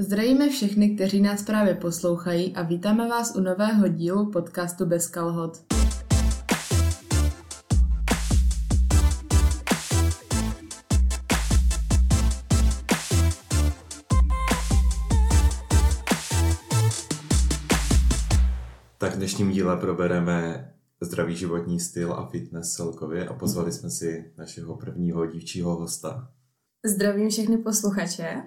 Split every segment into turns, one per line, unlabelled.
Zdravíme všechny, kteří nás právě poslouchají a vítáme vás u nového dílu podcastu Bez kalhot.
Tak v dnešním díle probereme zdravý životní styl a fitness celkově a pozvali jsme si našeho prvního dívčího hosta.
Zdravím všechny posluchače.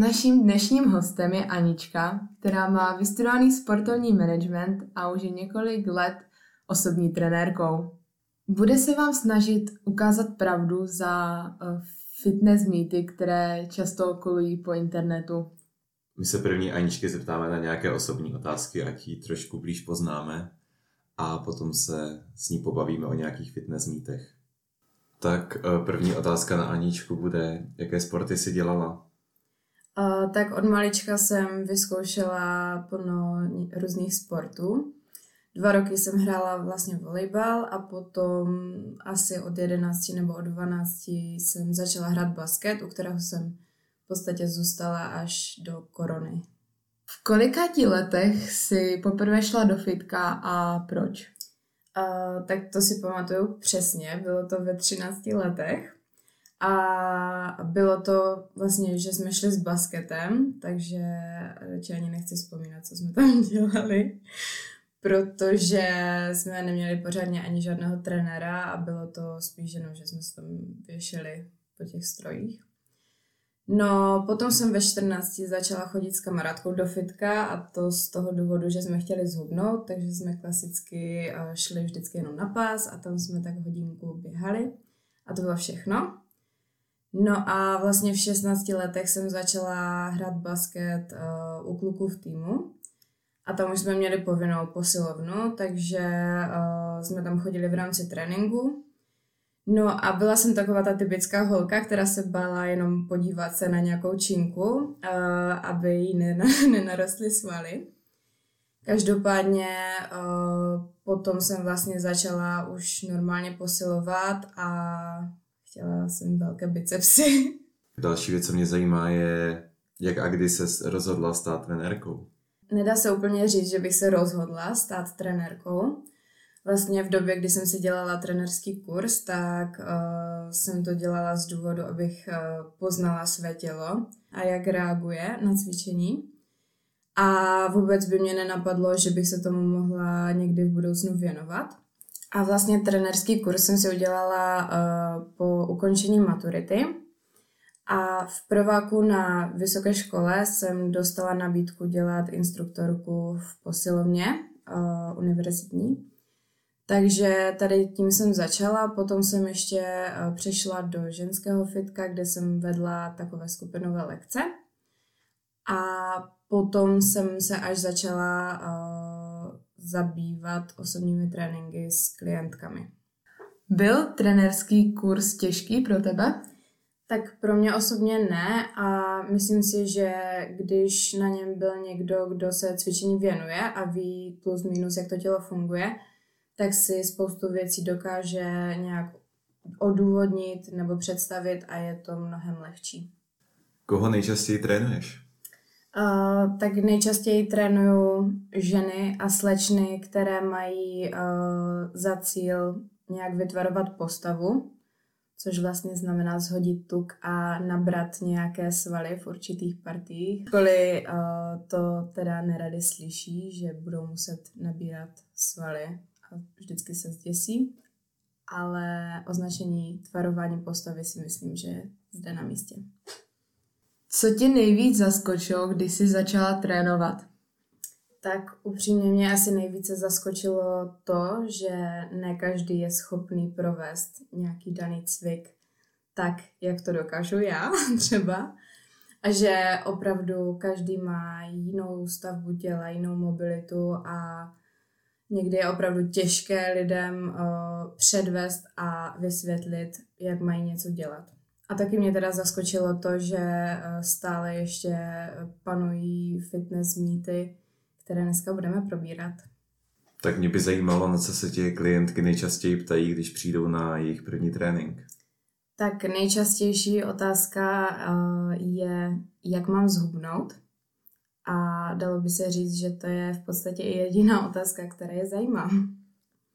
Naším dnešním hostem je Anička, která má vystudovaný sportovní management a už je několik let osobní trenérkou. Bude se vám snažit ukázat pravdu za eh, fitness mýty, které často kolují po internetu.
My se první Aničky zeptáme na nějaké osobní otázky, ať ji trošku blíž poznáme a potom se s ní pobavíme o nějakých fitness mýtech. Tak eh, první otázka na Aničku bude, jaké sporty si dělala?
Uh, tak od malička jsem vyzkoušela plno různých sportů. Dva roky jsem hrála vlastně volejbal a potom asi od 11 nebo od 12 jsem začala hrát basket, u kterého jsem v podstatě zůstala až do korony.
V kolika letech si poprvé šla do fitka a proč?
Uh, tak to si pamatuju přesně, bylo to ve 13 letech. A bylo to vlastně, že jsme šli s basketem, takže radši ani nechci vzpomínat, co jsme tam dělali, protože jsme neměli pořádně ani žádného trenéra a bylo to spíš jenom, že jsme se tam věšeli po těch strojích. No, potom jsem ve 14 začala chodit s kamarádkou do fitka a to z toho důvodu, že jsme chtěli zhubnout, takže jsme klasicky eh, šli vždycky jenom na pás a tam jsme tak hodinku běhali a to bylo všechno. No a vlastně v 16 letech jsem začala hrát basket uh, u kluků v týmu a tam už jsme měli povinnou posilovnu, takže uh, jsme tam chodili v rámci tréninku. No a byla jsem taková ta typická holka, která se bála jenom podívat se na nějakou činku, uh, aby jí nenarostly svaly. Každopádně uh, potom jsem vlastně začala už normálně posilovat a chtěla jsem velké bicepsy.
Další věc, co mě zajímá, je, jak a kdy se rozhodla stát trenérkou.
Nedá se úplně říct, že bych se rozhodla stát trenérkou. Vlastně v době, kdy jsem si dělala trenerský kurz, tak uh, jsem to dělala z důvodu, abych uh, poznala své tělo a jak reaguje na cvičení. A vůbec by mě nenapadlo, že bych se tomu mohla někdy v budoucnu věnovat. A vlastně trenerský kurz jsem si udělala uh, po ukončení maturity. A v prváku na vysoké škole jsem dostala nabídku dělat instruktorku v posilovně uh, univerzitní. Takže tady tím jsem začala, potom jsem ještě uh, přešla do ženského fitka, kde jsem vedla takové skupinové lekce. A potom jsem se až začala zabývat osobními tréninky s klientkami.
Byl trenerský kurz těžký pro tebe?
Tak pro mě osobně ne a myslím si, že když na něm byl někdo, kdo se cvičení věnuje a ví plus minus, jak to tělo funguje, tak si spoustu věcí dokáže nějak odůvodnit nebo představit a je to mnohem lehčí.
Koho nejčastěji trénuješ?
Tak nejčastěji trénuju ženy a slečny, které mají uh, za cíl nějak vytvarovat postavu, což vlastně znamená zhodit tuk a nabrat nějaké svaly v určitých partiích. Kvůli uh, to teda nerady slyší, že budou muset nabírat svaly a vždycky se zděsí, ale označení tvarování postavy si myslím, že je zde na místě.
Co tě nejvíc zaskočilo, když jsi začala trénovat?
Tak upřímně mě asi nejvíce zaskočilo to, že ne každý je schopný provést nějaký daný cvik tak, jak to dokážu já třeba. A že opravdu každý má jinou stavbu těla, jinou mobilitu a někdy je opravdu těžké lidem uh, předvést a vysvětlit, jak mají něco dělat. A taky mě teda zaskočilo to, že eh, stále ještě panují fitness mýty, které dneska budeme probírat.
Tak mě by zajímalo, na co se tě klientky nejčastěji ptají, když přijdou na jejich první trénink.
Tak nejčastější otázka uh, je, jak mám zhubnout. A dalo by se říct, že to je v podstatě i jediná otázka, která je zajímá.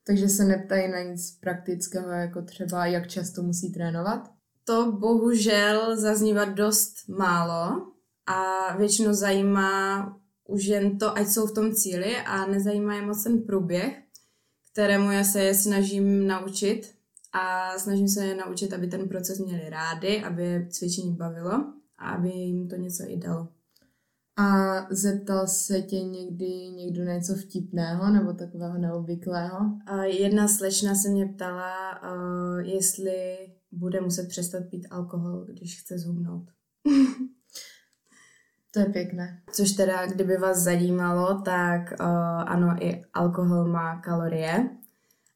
Takže se neptají na nic praktického, jako třeba jak často musí trénovat?
To bohužel zaznívá dost málo a většinou zajímá už jen to, ať jsou v tom cíli a nezajímá je moc ten průběh, kterému já se je snažím naučit a snažím se je naučit, aby ten proces měli rádi, aby je cvičení bavilo a aby jim to něco i dalo.
A zeptal se tě někdy někdo něco vtipného nebo takového neobvyklého?
Jedna slečna se mě ptala, uh, jestli bude muset přestat pít alkohol, když chce zhubnout.
to je pěkné.
Což teda, kdyby vás zajímalo, tak uh, ano, i alkohol má kalorie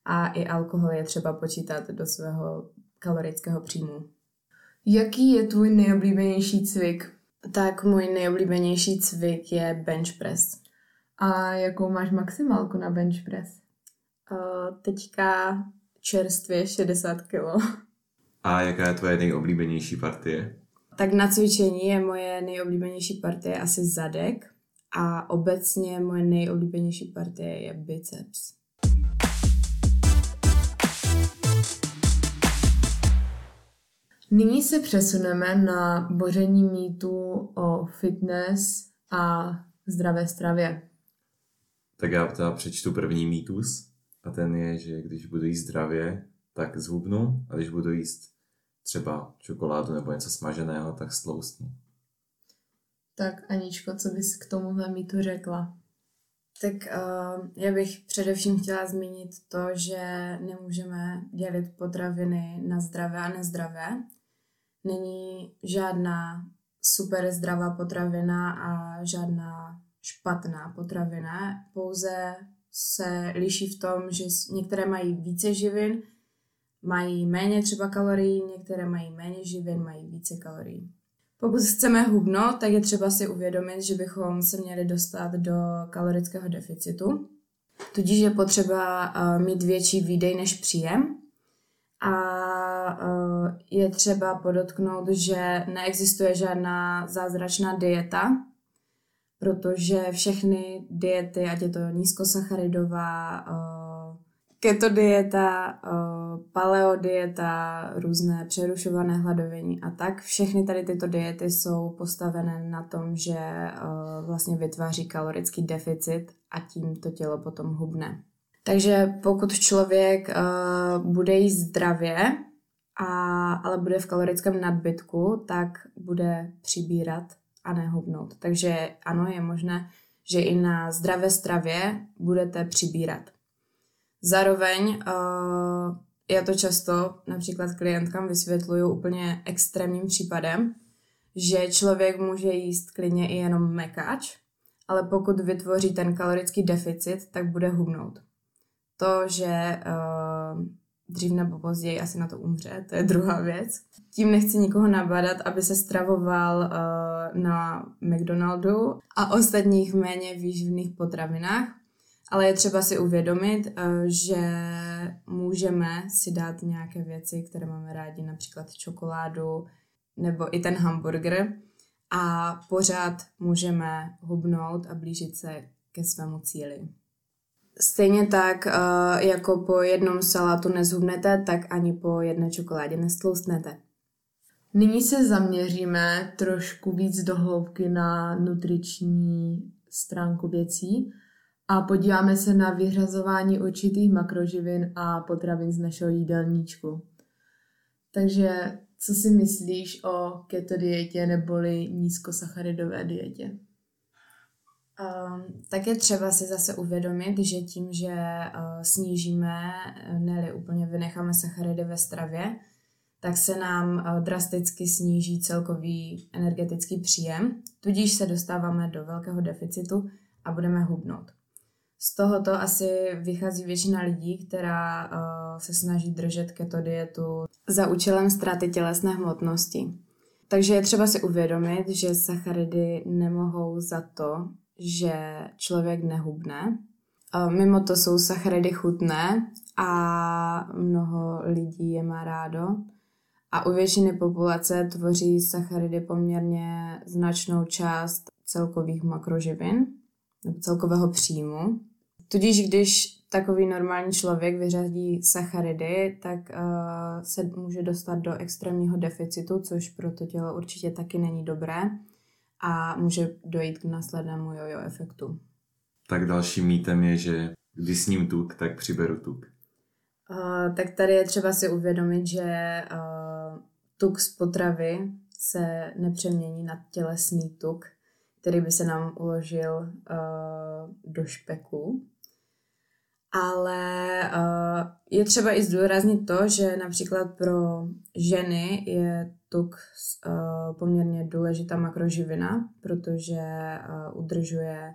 a i alkohol je třeba počítat do svého kalorického příjmu.
Jaký je tvůj nejoblíbenější cvik?
Tak můj nejoblíbenější cvik je bench press.
A jakou máš maximálku na bench press?
Uh, teďka čerstvě 60 kg.
A jaká je tvoje nejoblíbenější partie?
Tak na cvičení je moje nejoblíbenější partie asi zadek a obecně moje nejoblíbenější partie je biceps.
Nyní se přesuneme na boření mýtu o fitness a zdravé stravě.
Tak já teda přečtu první mýtus a ten je, že když budu jíst zdravě, tak zhubnu a když budu jíst třeba čokoládu nebo něco smaženého, tak stloustnu.
Tak Aničko, co bys k tomuhle mýtu řekla?
Tak uh, já bych především chtěla zmínit to, že nemůžeme dělit potraviny na zdravé a nezdravé, není žádná super zdravá potravina a žádná špatná potravina, pouze se liší v tom, že některé mají více živin, mají méně třeba kalorií, některé mají méně živin, mají více kalorií. Pokud chceme hubnout, tak je třeba si uvědomit, že bychom se měli dostat do kalorického deficitu. Tudíž je potřeba uh, mít větší výdej než příjem. A uh, je třeba podotknout, že neexistuje žádná zázračná dieta, protože všechny diety, ať je to nízkosacharidová, uh, keto dieta, paleo dieta, různé přerušované hladovění a tak, všechny tady tyto diety jsou postavené na tom, že vlastně vytváří kalorický deficit a tím to tělo potom hubne. Takže pokud člověk bude jíst zdravě, a, ale bude v kalorickém nadbytku, tak bude přibírat a nehubnout. Takže ano, je možné, že i na zdravé stravě budete přibírat. Zároveň uh, já to často například klientkám vysvětluju úplně extrémním případem, že člověk může jíst klidně i jenom mekáč, ale pokud vytvoří ten kalorický deficit, tak bude hubnout. To, že uh, dřív nebo později asi na to umře, to je druhá věc. Tím nechci nikoho nabadat, aby se stravoval uh, na McDonaldu a ostatních méně výživných potravinách, ale je třeba si uvědomit, uh, že můžeme si dát nějaké věci, které máme rádi, například čokoládu nebo i ten hamburger a pořád můžeme hubnout a blížit se ke svému cíli. Stejně tak, uh, jako po jednom salátu nezhubnete, tak ani po jedné čokoládě nestloustnete.
Nyní se zaměříme trošku víc do hloubky na nutriční stránku věcí a podíváme se na vyřazování určitých makroživin a potravin z našeho jídelníčku. Takže co si myslíš o keto dietě neboli nízkosacharidové dietě?
Um, tak je třeba si zase uvědomit, že tím, že uh, snížíme, ne úplně vynecháme sacharidy ve stravě, tak se nám uh, drasticky sníží celkový energetický příjem, tudíž se dostáváme do velkého deficitu a budeme hubnout. Z tohoto asi vychází většina lidí, která uh, se snaží držet keto dietu za účelem ztráty tělesné hmotnosti. Takže je třeba si uvědomit, že sacharidy nemohou za to, že člověk nehubne. Mimo to jsou sacharidy chutné a mnoho lidí je má rádo. A u většiny populace tvoří sacharidy poměrně značnou část celkových makroživin nebo celkového příjmu. Tudíž když takový normální člověk vyřadí sacharidy, tak uh, se může dostat do extrémního deficitu, což pro to tělo určitě taky není dobré a může dojít k následnému jojo efektu.
Tak dalším mýtem je, že když sním tuk, tak přiberu tuk.
Uh, tak tady je třeba si uvědomit, že uh, tuk z potravy se nepřemění na tělesný tuk, který by se nám uložil uh, do špeku. Ale uh, je třeba i zdůraznit to, že například pro ženy je tuk uh, poměrně důležitá makroživina, protože uh, udržuje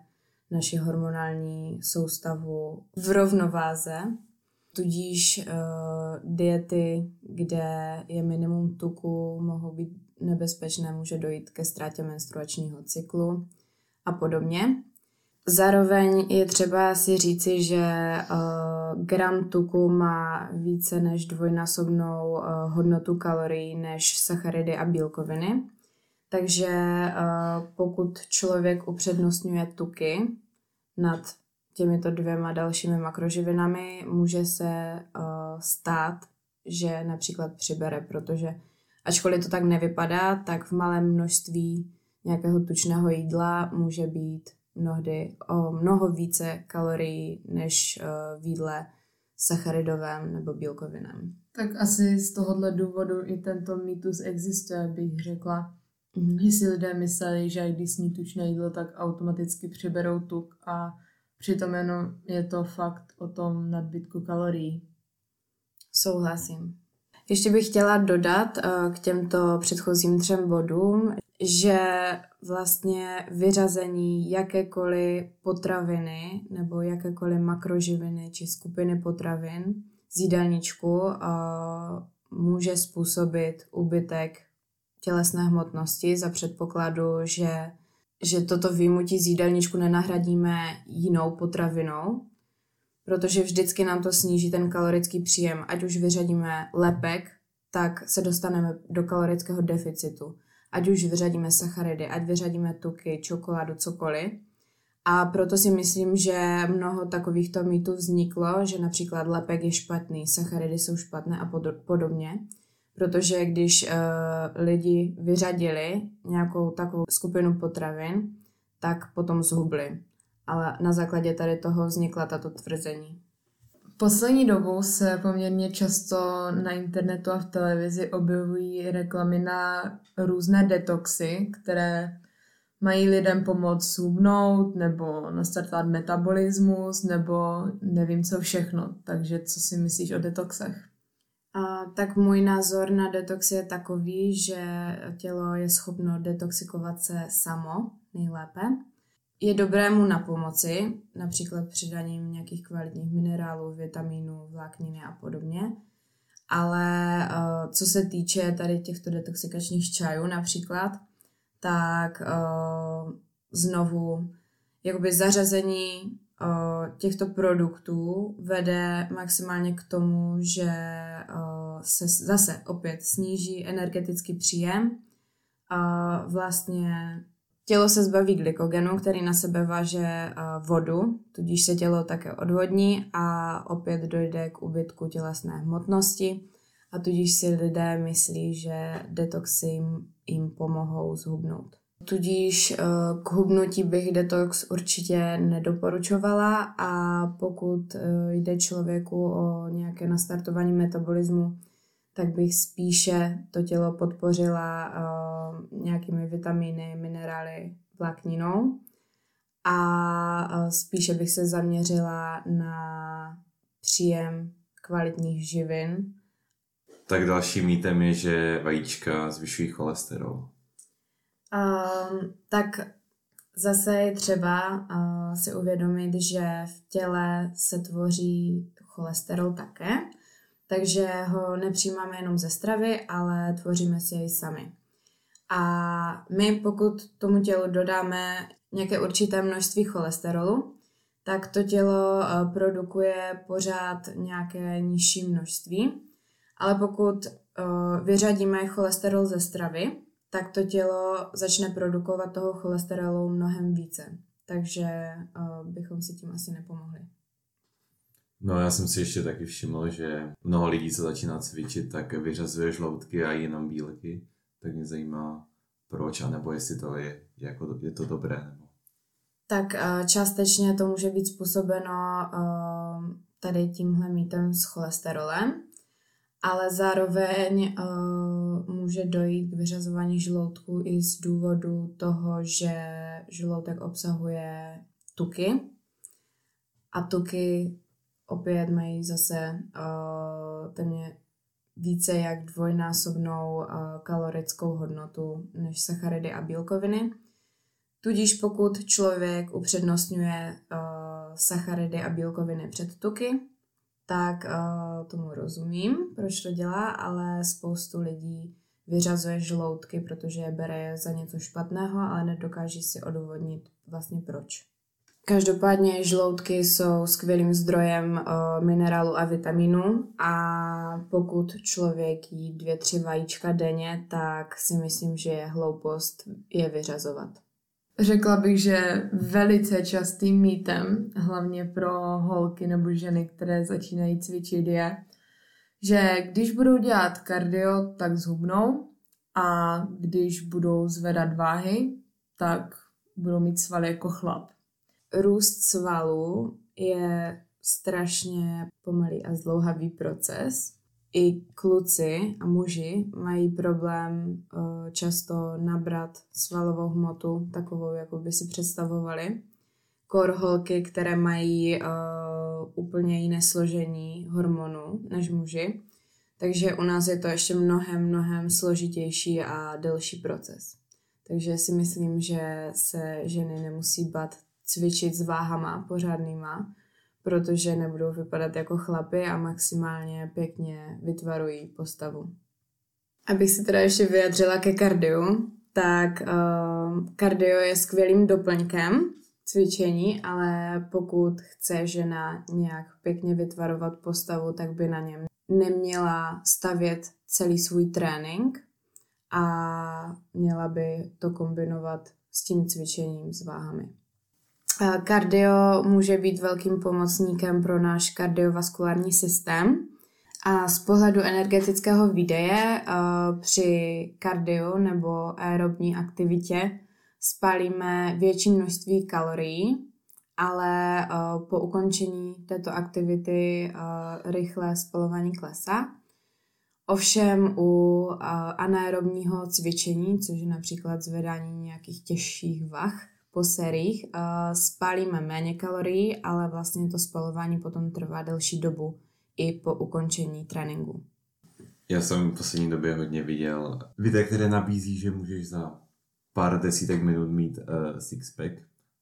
naši hormonální soustavu v rovnováze. Tudíž uh, diety, kde je minimum tuku, mohou být nebezpečné, může dojít ke ztrátě menstruačního cyklu a podobně. Zároveň je třeba si říci, že uh, gram tuku má více než dvojnásobnou uh, hodnotu kalorií než sacharidy a bílkoviny. Takže uh, pokud člověk upřednostňuje tuky nad těmito dvěma dalšími makroživinami, může se uh, stát, že například přibere, protože ačkoliv to tak nevypadá, tak v malém množství nějakého tučného jídla může být mnohdy o mnoho více kalorií než uh, v jídle sacharidovém nebo bílkoviném.
Tak asi z tohohle důvodu i tento mýtus existuje, bych řekla. Mm-hmm. Že si lidé mysleli, že když sní tučné jídlo, tak automaticky přiberou tuk a přitom jenom je to fakt o tom nadbytku kalorií.
Souhlasím. Ještě bych chtěla dodat uh, k těmto předchozím třem bodům, že vlastně vyřazení jakékoliv potraviny nebo jakékoliv makroživiny či skupiny potravin z jídelníčku může způsobit úbytek tělesné hmotnosti za předpokladu, že, že toto výjimutí z jídelníčku nenahradíme jinou potravinou, protože vždycky nám to sníží ten kalorický příjem. Ať už vyřadíme lepek, tak se dostaneme do kalorického deficitu ať už vyřadíme sacharidy, ať vyřadíme tuky, čokoládu, cokoliv. A proto si myslím, že mnoho takovýchto mýtů vzniklo, že například lepek je špatný, sacharidy jsou špatné a podobně. Protože když uh, lidi vyřadili nějakou takovou skupinu potravin, tak potom zhubli. Ale na základě tady toho vznikla tato tvrzení.
Poslední dobou se poměrně často na internetu a v televizi objevují reklamy na různé detoxy, které mají lidem pomoct hubnout nebo nastartovat metabolismus nebo nevím co všechno. Takže co si myslíš o detoxech?
A, tak můj názor na detox je takový, že tělo je schopno detoxikovat se samo nejlépe je dobré mu na pomoci, například přidaním nějakých kvalitních minerálů, vitaminů, vlákniny a podobně. Ale uh, co se týče tady těchto detoxikačních čajů například, tak uh, znovu jakoby zařazení uh, těchto produktů vede maximálně k tomu, že se zase opět sníží energetický příjem. Vlastně Tělo se zbaví glykogenu, který na sebe váže vodu, tudíž se tělo také odvodní a opět dojde k ubytku tělesné hmotnosti a tudíž si lidé myslí, že detoxy jim, jim pomohou zhubnout. Tudíž eh, k hubnutí bych detox určitě nedoporučovala a pokud eh, jde člověku o nějaké nastartování metabolismu, tak bych spíše to tělo podpořila uh, nějakými vitamíny, minerály, vlákninou a uh, spíše bych se zaměřila na příjem kvalitních živin.
Tak další mýtem je, že vajíčka zvyšují cholesterol.
Um, tak zase je třeba uh, si uvědomit, že v těle se tvoří cholesterol také takže ho nepřijímáme jenom ze stravy, ale tvoříme si jej sami. A my, pokud tomu tělu dodáme nějaké určité množství cholesterolu, tak to tělo eh, produkuje pořád nějaké nižší množství. Ale pokud uh, vyřadíme cholesterol ze stravy, tak to tělo začne produkovat toho cholesterolu mnohem více. Takže uh, bychom si tím asi nepomohli.
No já jsem si ještě taky všiml, že mnoho lidí, co začíná cvičit, tak vyřazuje žloutky a jenom bílky. Tak mě zajímá, proč, anebo jestli to je, jako, je to dobré. Nebo...
Tak uh, částečně to může být způsobeno uh, tady tímhle mítem s cholesterolem, ale zároveň uh, může dojít k vyřazování žloutku i z důvodu toho, že žloutek obsahuje tuky a tuky opět mají zase uh, téměř více jak dvojnásobnou uh, kalorickou hodnotu než sacharidy a bílkoviny. Tudíž pokud člověk upřednostňuje uh, sacharidy a bílkoviny před tuky, tak uh, tomu rozumím, proč to dělá, ale spoustu lidí vyřazuje žloutky, protože je bere za něco špatného, ale nedokáží si odůvodnit vlastně proč. Každopádně žloutky jsou skvělým zdrojem uh, minerálu a vitaminu a pokud člověk jí dvě, tři vajíčka denně, tak si myslím, že je hloupost je vyřazovat.
Řekla bych, že velice častým mýtem, hlavně pro holky nebo ženy, které začínají cvičit, je, že když budou dělat kardio, tak zhubnou a když budou zvedat váhy, tak budou mít svaly jako chlap
růst svalů je strašně pomalý a zdlouhavý proces. I kluci a muži mají problém uh, často nabrat svalovou hmotu, takovou, jako by si představovali. Kor holky, které mají uh, úplně jiné složení hormonů než muži. Takže u nás je to ještě mnohem, mnohem složitější a delší proces. Takže si myslím, že se ženy nemusí bát cvičit s váhama pořádnýma, protože nebudou vypadat jako chlapy a maximálně pěkně vytvarují postavu. Abych se teda ještě vyjadřila ke kardiu, tak uh, kardio je skvělým doplňkem cvičení, ale pokud chce žena nějak pěkně vytvarovat postavu, tak by na něm neměla stavět celý svůj trénink a měla by to kombinovat s tím cvičením s váhami. Kardio může být velkým pomocníkem pro náš kardiovaskulární systém. A z pohledu energetického výdeje při kardio nebo aerobní aktivitě spálíme větší množství kalorií, ale po ukončení této aktivity rychle spalování klesá. Ovšem u anaerobního cvičení, což je například zvedání nějakých těžších vah, po sériích uh, spálíme méně kalorií, ale vlastně to spalování potom trvá delší dobu i po ukončení tréninku.
Já jsem v poslední době hodně viděl videa, které nabízí, že můžeš za pár desítek minut mít uh, sixpack,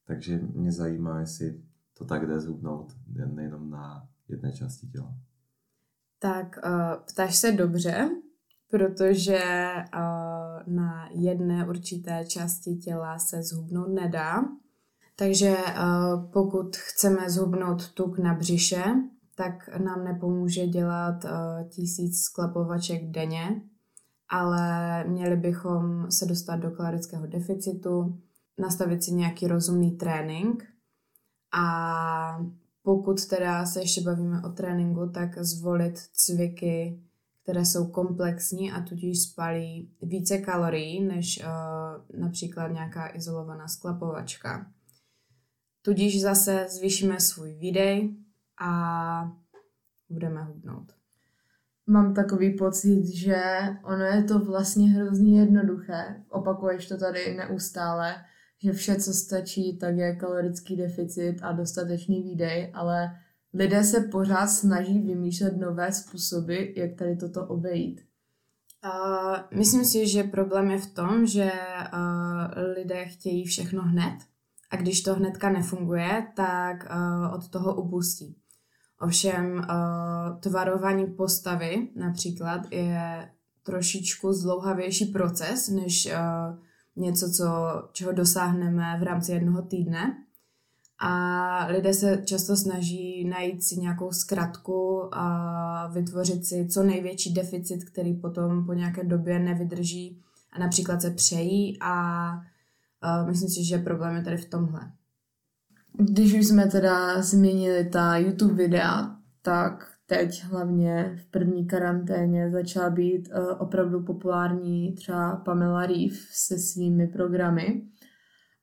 takže mě zajímá, jestli to tak jde zhubnout nejenom na jedné části těla.
Tak uh, ptáš se dobře, protože uh, na jedné určité části těla se zhubnout nedá. Takže uh, pokud chceme zhubnout tuk na břiše, tak nám nepomůže dělat uh, tisíc sklepovaček denně, ale měli bychom se dostat do kalorického deficitu, nastavit si nějaký rozumný trénink a pokud teda se ještě bavíme o tréninku, tak zvolit cviky, které jsou komplexní a tudíž spalí více kalorií než uh, například nějaká izolovaná sklapovačka. Tudíž zase zvýšíme svůj výdej a budeme hubnout.
Mám takový pocit, že ono je to vlastně hrozně jednoduché. Opakuješ to tady neustále, že vše, co stačí, tak je kalorický deficit a dostatečný výdej, ale lidé se pořád snaží vymýšlet nové způsoby, jak tady toto obejít.
Uh, myslím si, že problém je v tom, že uh, lidé chtějí všechno hned a když to hnedka nefunguje, tak uh, od toho upustí. Ovšem uh, tvarování postavy například je trošičku zdlouhavější proces než uh, něco, co, čeho dosáhneme v rámci jednoho týdne A lidé se často snaží najít si nějakou zkratku a vytvořit si co největší deficit, který potom po nějaké době nevydrží a například se přejí a myslím si, že problém je tady v tomhle.
Když už jsme teda změnili ta YouTube videa, tak teď hlavně v první karanténě začala být uh, opravdu populární třeba Pamela Reeve se svými programy.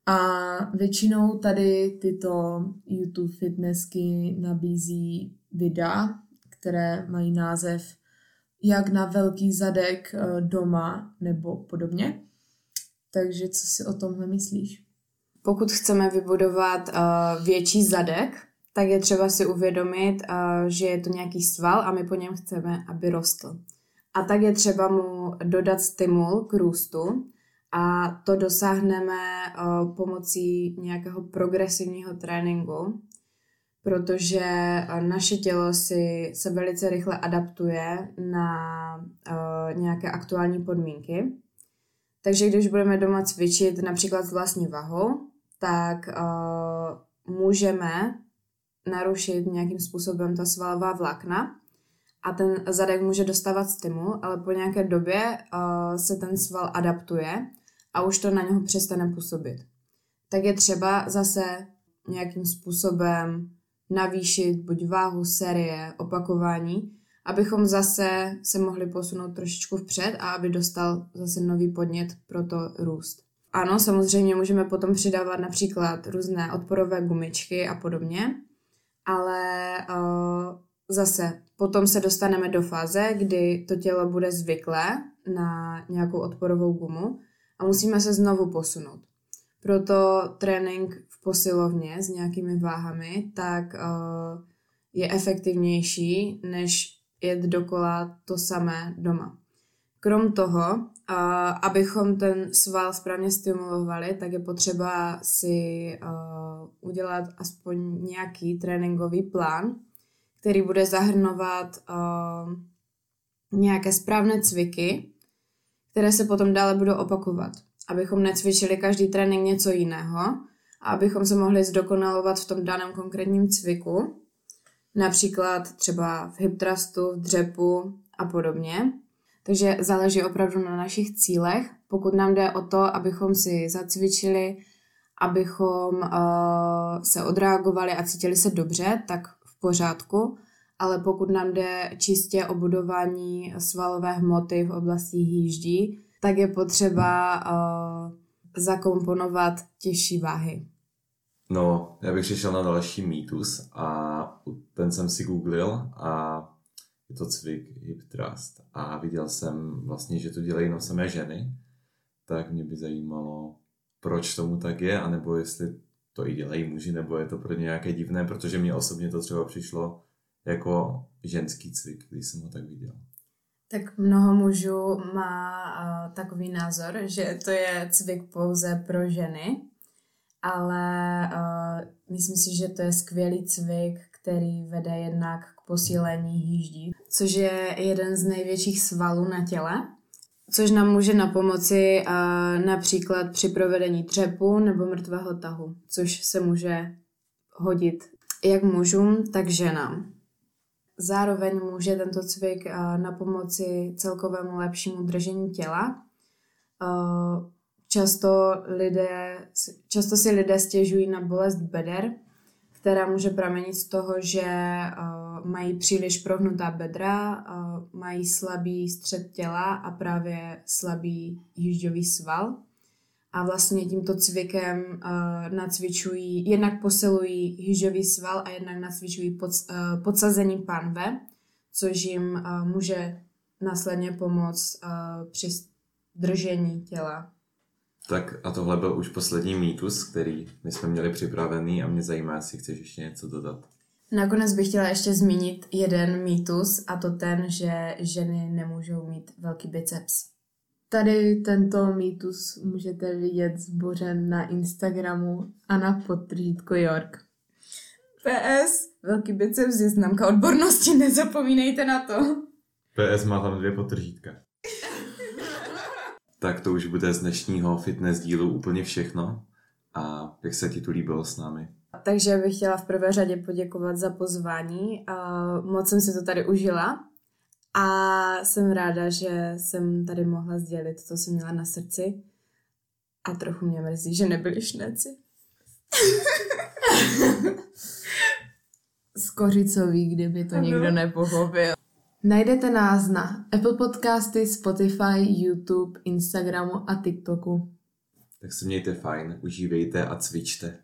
A většinou tady tyto YouTube fitnessky nabízí videa, které mají název jak na velký zadek uh, doma nebo podobně. Takže co si o tomhle myslíš?
Pokud chceme vybudovat uh, větší zadek, tak je třeba si uvědomit, uh, že je to nějaký sval a my po něm chceme, aby rostl. A tak je třeba mu dodat stimul k růstu a to dosáhneme pomocí nějakého progresivního tréninku, protože naše tělo si se velice rychle adaptuje na nějaké aktuální podmínky. Takže když budeme doma cvičit například s vlastní vahou, tak můžeme narušit nějakým způsobem ta svalová vlákna a ten zadek může dostávat stimul, ale po nějaké době uh, se ten sval adaptuje a už to na něho přestane působit. Tak je třeba zase nějakým způsobem navýšit buď váhu, série, opakování, abychom zase se mohli posunout trošičku vpřed a aby dostal zase nový podnět pro to růst. Ano, samozřejmě můžeme potom přidávat například různé odporové gumičky a podobně, ale uh, zase potom se dostaneme do fáze, kdy to tělo bude zvyklé na nějakou odporovou gumu a musíme se znovu posunout. Proto trénink v posilovně s nějakými váhami tak uh, je efektivnější, než jet dokola to samé doma. Krom toho, uh, abychom ten sval správně stimulovali, tak je potřeba si uh, udělat aspoň nějaký tréninkový plán, který bude zahrnovat nějaké správné cviky, které se potom dále budou opakovat. Abychom necvičili každý trénink něco jiného a abychom se mohli zdokonalovat v tom daném konkrétním cviku, například třeba v hip thrustu, v dřepu a podobně. Takže záleží opravdu na našich cílech. Pokud nám jde o to, abychom si zacvičili, abychom uh, se odreagovali a cítili se dobře, tak v pořádku. Ale pokud nám jde čistě o budování svalové hmoty v oblasti hýždí, tak je potřeba uh, zakomponovat těžší váhy.
No, já bych přišel na další mýtus a ten jsem si googlil a je to cvik hip trust a viděl jsem vlastně, že to dělají na samé ženy, tak mě by zajímalo, proč tomu tak je, anebo jestli to i dělají muži, nebo je to pro ně nějaké divné, protože mě osobně to třeba přišlo jako ženský cvik, když jsem ho tak viděl.
Tak mnoho mužů má takový názor, že to je cvik pouze pro ženy, ale myslím si, že to je skvělý cvik, který vede jednak k posílení hýždí, což je jeden z největších svalů na těle, což nám může na pomoci například při provedení třepu nebo mrtvého tahu, což se může hodit jak mužům, tak ženám. Zároveň může tento cvik uh, na pomoci celkovému lepšímu držení těla. Uh, často, lidé, často si lidé stěžují na bolest beder, která může pramenit z toho, že uh, mají příliš prohnutá bedra, mají slabý střed těla a právě slabý jížďový sval. A vlastně tímto cvikem uh, nacvičují, jednak posilují jížďový sval a jednak nacvičují pod, uh, podsazení panve, což jim uh, může následně pomoct uh, při držení těla
tak a tohle byl už poslední mýtus, který my jsme měli připravený a mě zajímá, jestli chceš ještě něco dodat.
Nakonec bych chtěla ještě zmínit jeden mýtus a to ten, že ženy nemůžou mít velký biceps.
Tady tento mýtus můžete vidět zbořen na Instagramu a na podtržítko York.
PS, velký biceps je známka odbornosti, nezapomínejte na to.
PS má tam dvě podtržítka tak to už bude z dnešního fitness dílu úplně všechno. A jak se ti tu líbilo s námi?
Takže bych chtěla v prvé řadě poděkovat za pozvání. Moc jsem si to tady užila a jsem ráda, že jsem tady mohla sdělit to, co jsem měla na srdci. A trochu mě mrzí, že nebyli šneci.
Skořicový, kdyby to ano. nikdo nepochopil. Najdete nás na Apple Podcasty, Spotify, YouTube, Instagramu a TikToku.
Tak se mějte fajn, užívejte a cvičte.